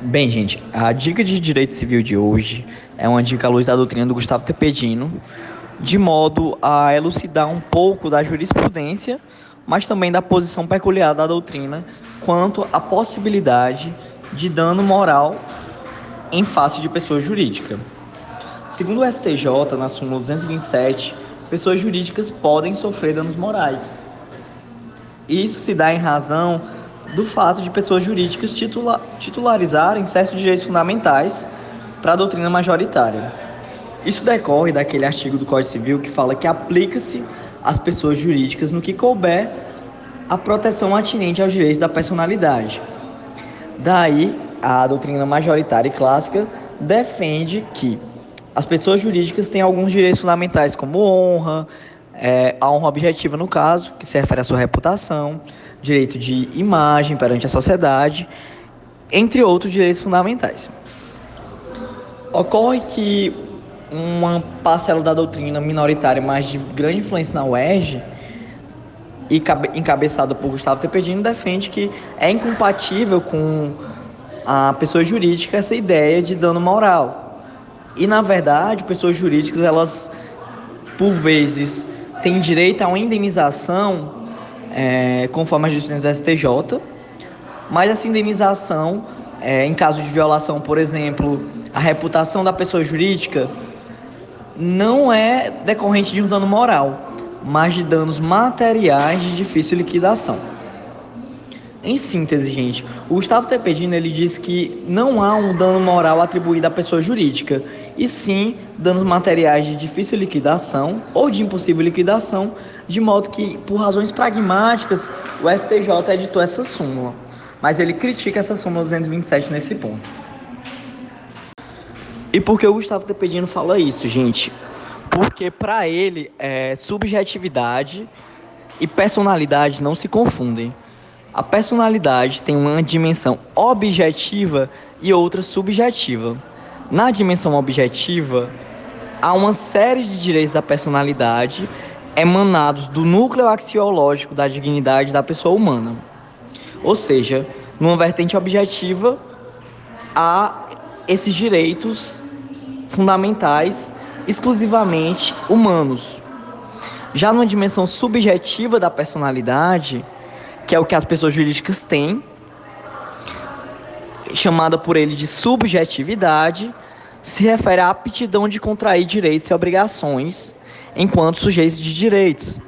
Bem, gente, a dica de direito civil de hoje é uma dica à luz da doutrina do Gustavo Tepedino, de modo a elucidar um pouco da jurisprudência, mas também da posição peculiar da doutrina quanto à possibilidade de dano moral em face de pessoa jurídica. Segundo o STJ, na súmula 227, pessoas jurídicas podem sofrer danos morais. Isso se dá em razão do fato de pessoas jurídicas titula titularizarem certos direitos fundamentais para a doutrina majoritária. Isso decorre daquele artigo do Código Civil que fala que aplica-se às pessoas jurídicas no que couber a proteção atinente aos direitos da personalidade. Daí, a doutrina majoritária e clássica defende que as pessoas jurídicas têm alguns direitos fundamentais, como honra, é, a honra objetiva, no caso, que se refere à sua reputação, direito de imagem perante a sociedade, entre outros direitos fundamentais. Ocorre que uma parcela da doutrina minoritária, mas de grande influência na UERJ, e encabeçada por Gustavo Tepedino, defende que é incompatível com a pessoa jurídica essa ideia de dano moral. E, na verdade, pessoas jurídicas, elas, por vezes, têm direito a uma indenização é, conforme as decisões do STJ, mas essa indenização, é, em caso de violação, por exemplo, a reputação da pessoa jurídica, não é decorrente de um dano moral, mas de danos materiais de difícil liquidação. Em síntese, gente, o Gustavo Tepedino ele diz que não há um dano moral atribuído à pessoa jurídica, e sim danos materiais de difícil liquidação ou de impossível liquidação, de modo que, por razões pragmáticas, o STJ editou essa súmula. Mas ele critica essa súmula 227 nesse ponto. E por que o Gustavo Tepedino fala isso, gente? Porque para ele, é, subjetividade e personalidade não se confundem. A personalidade tem uma dimensão objetiva e outra subjetiva. Na dimensão objetiva, há uma série de direitos da personalidade emanados do núcleo axiológico da dignidade da pessoa humana. Ou seja, numa vertente objetiva, há esses direitos fundamentais exclusivamente humanos. Já numa dimensão subjetiva da personalidade, que é o que as pessoas jurídicas têm, chamada por ele de subjetividade, se refere à aptidão de contrair direitos e obrigações enquanto sujeitos de direitos.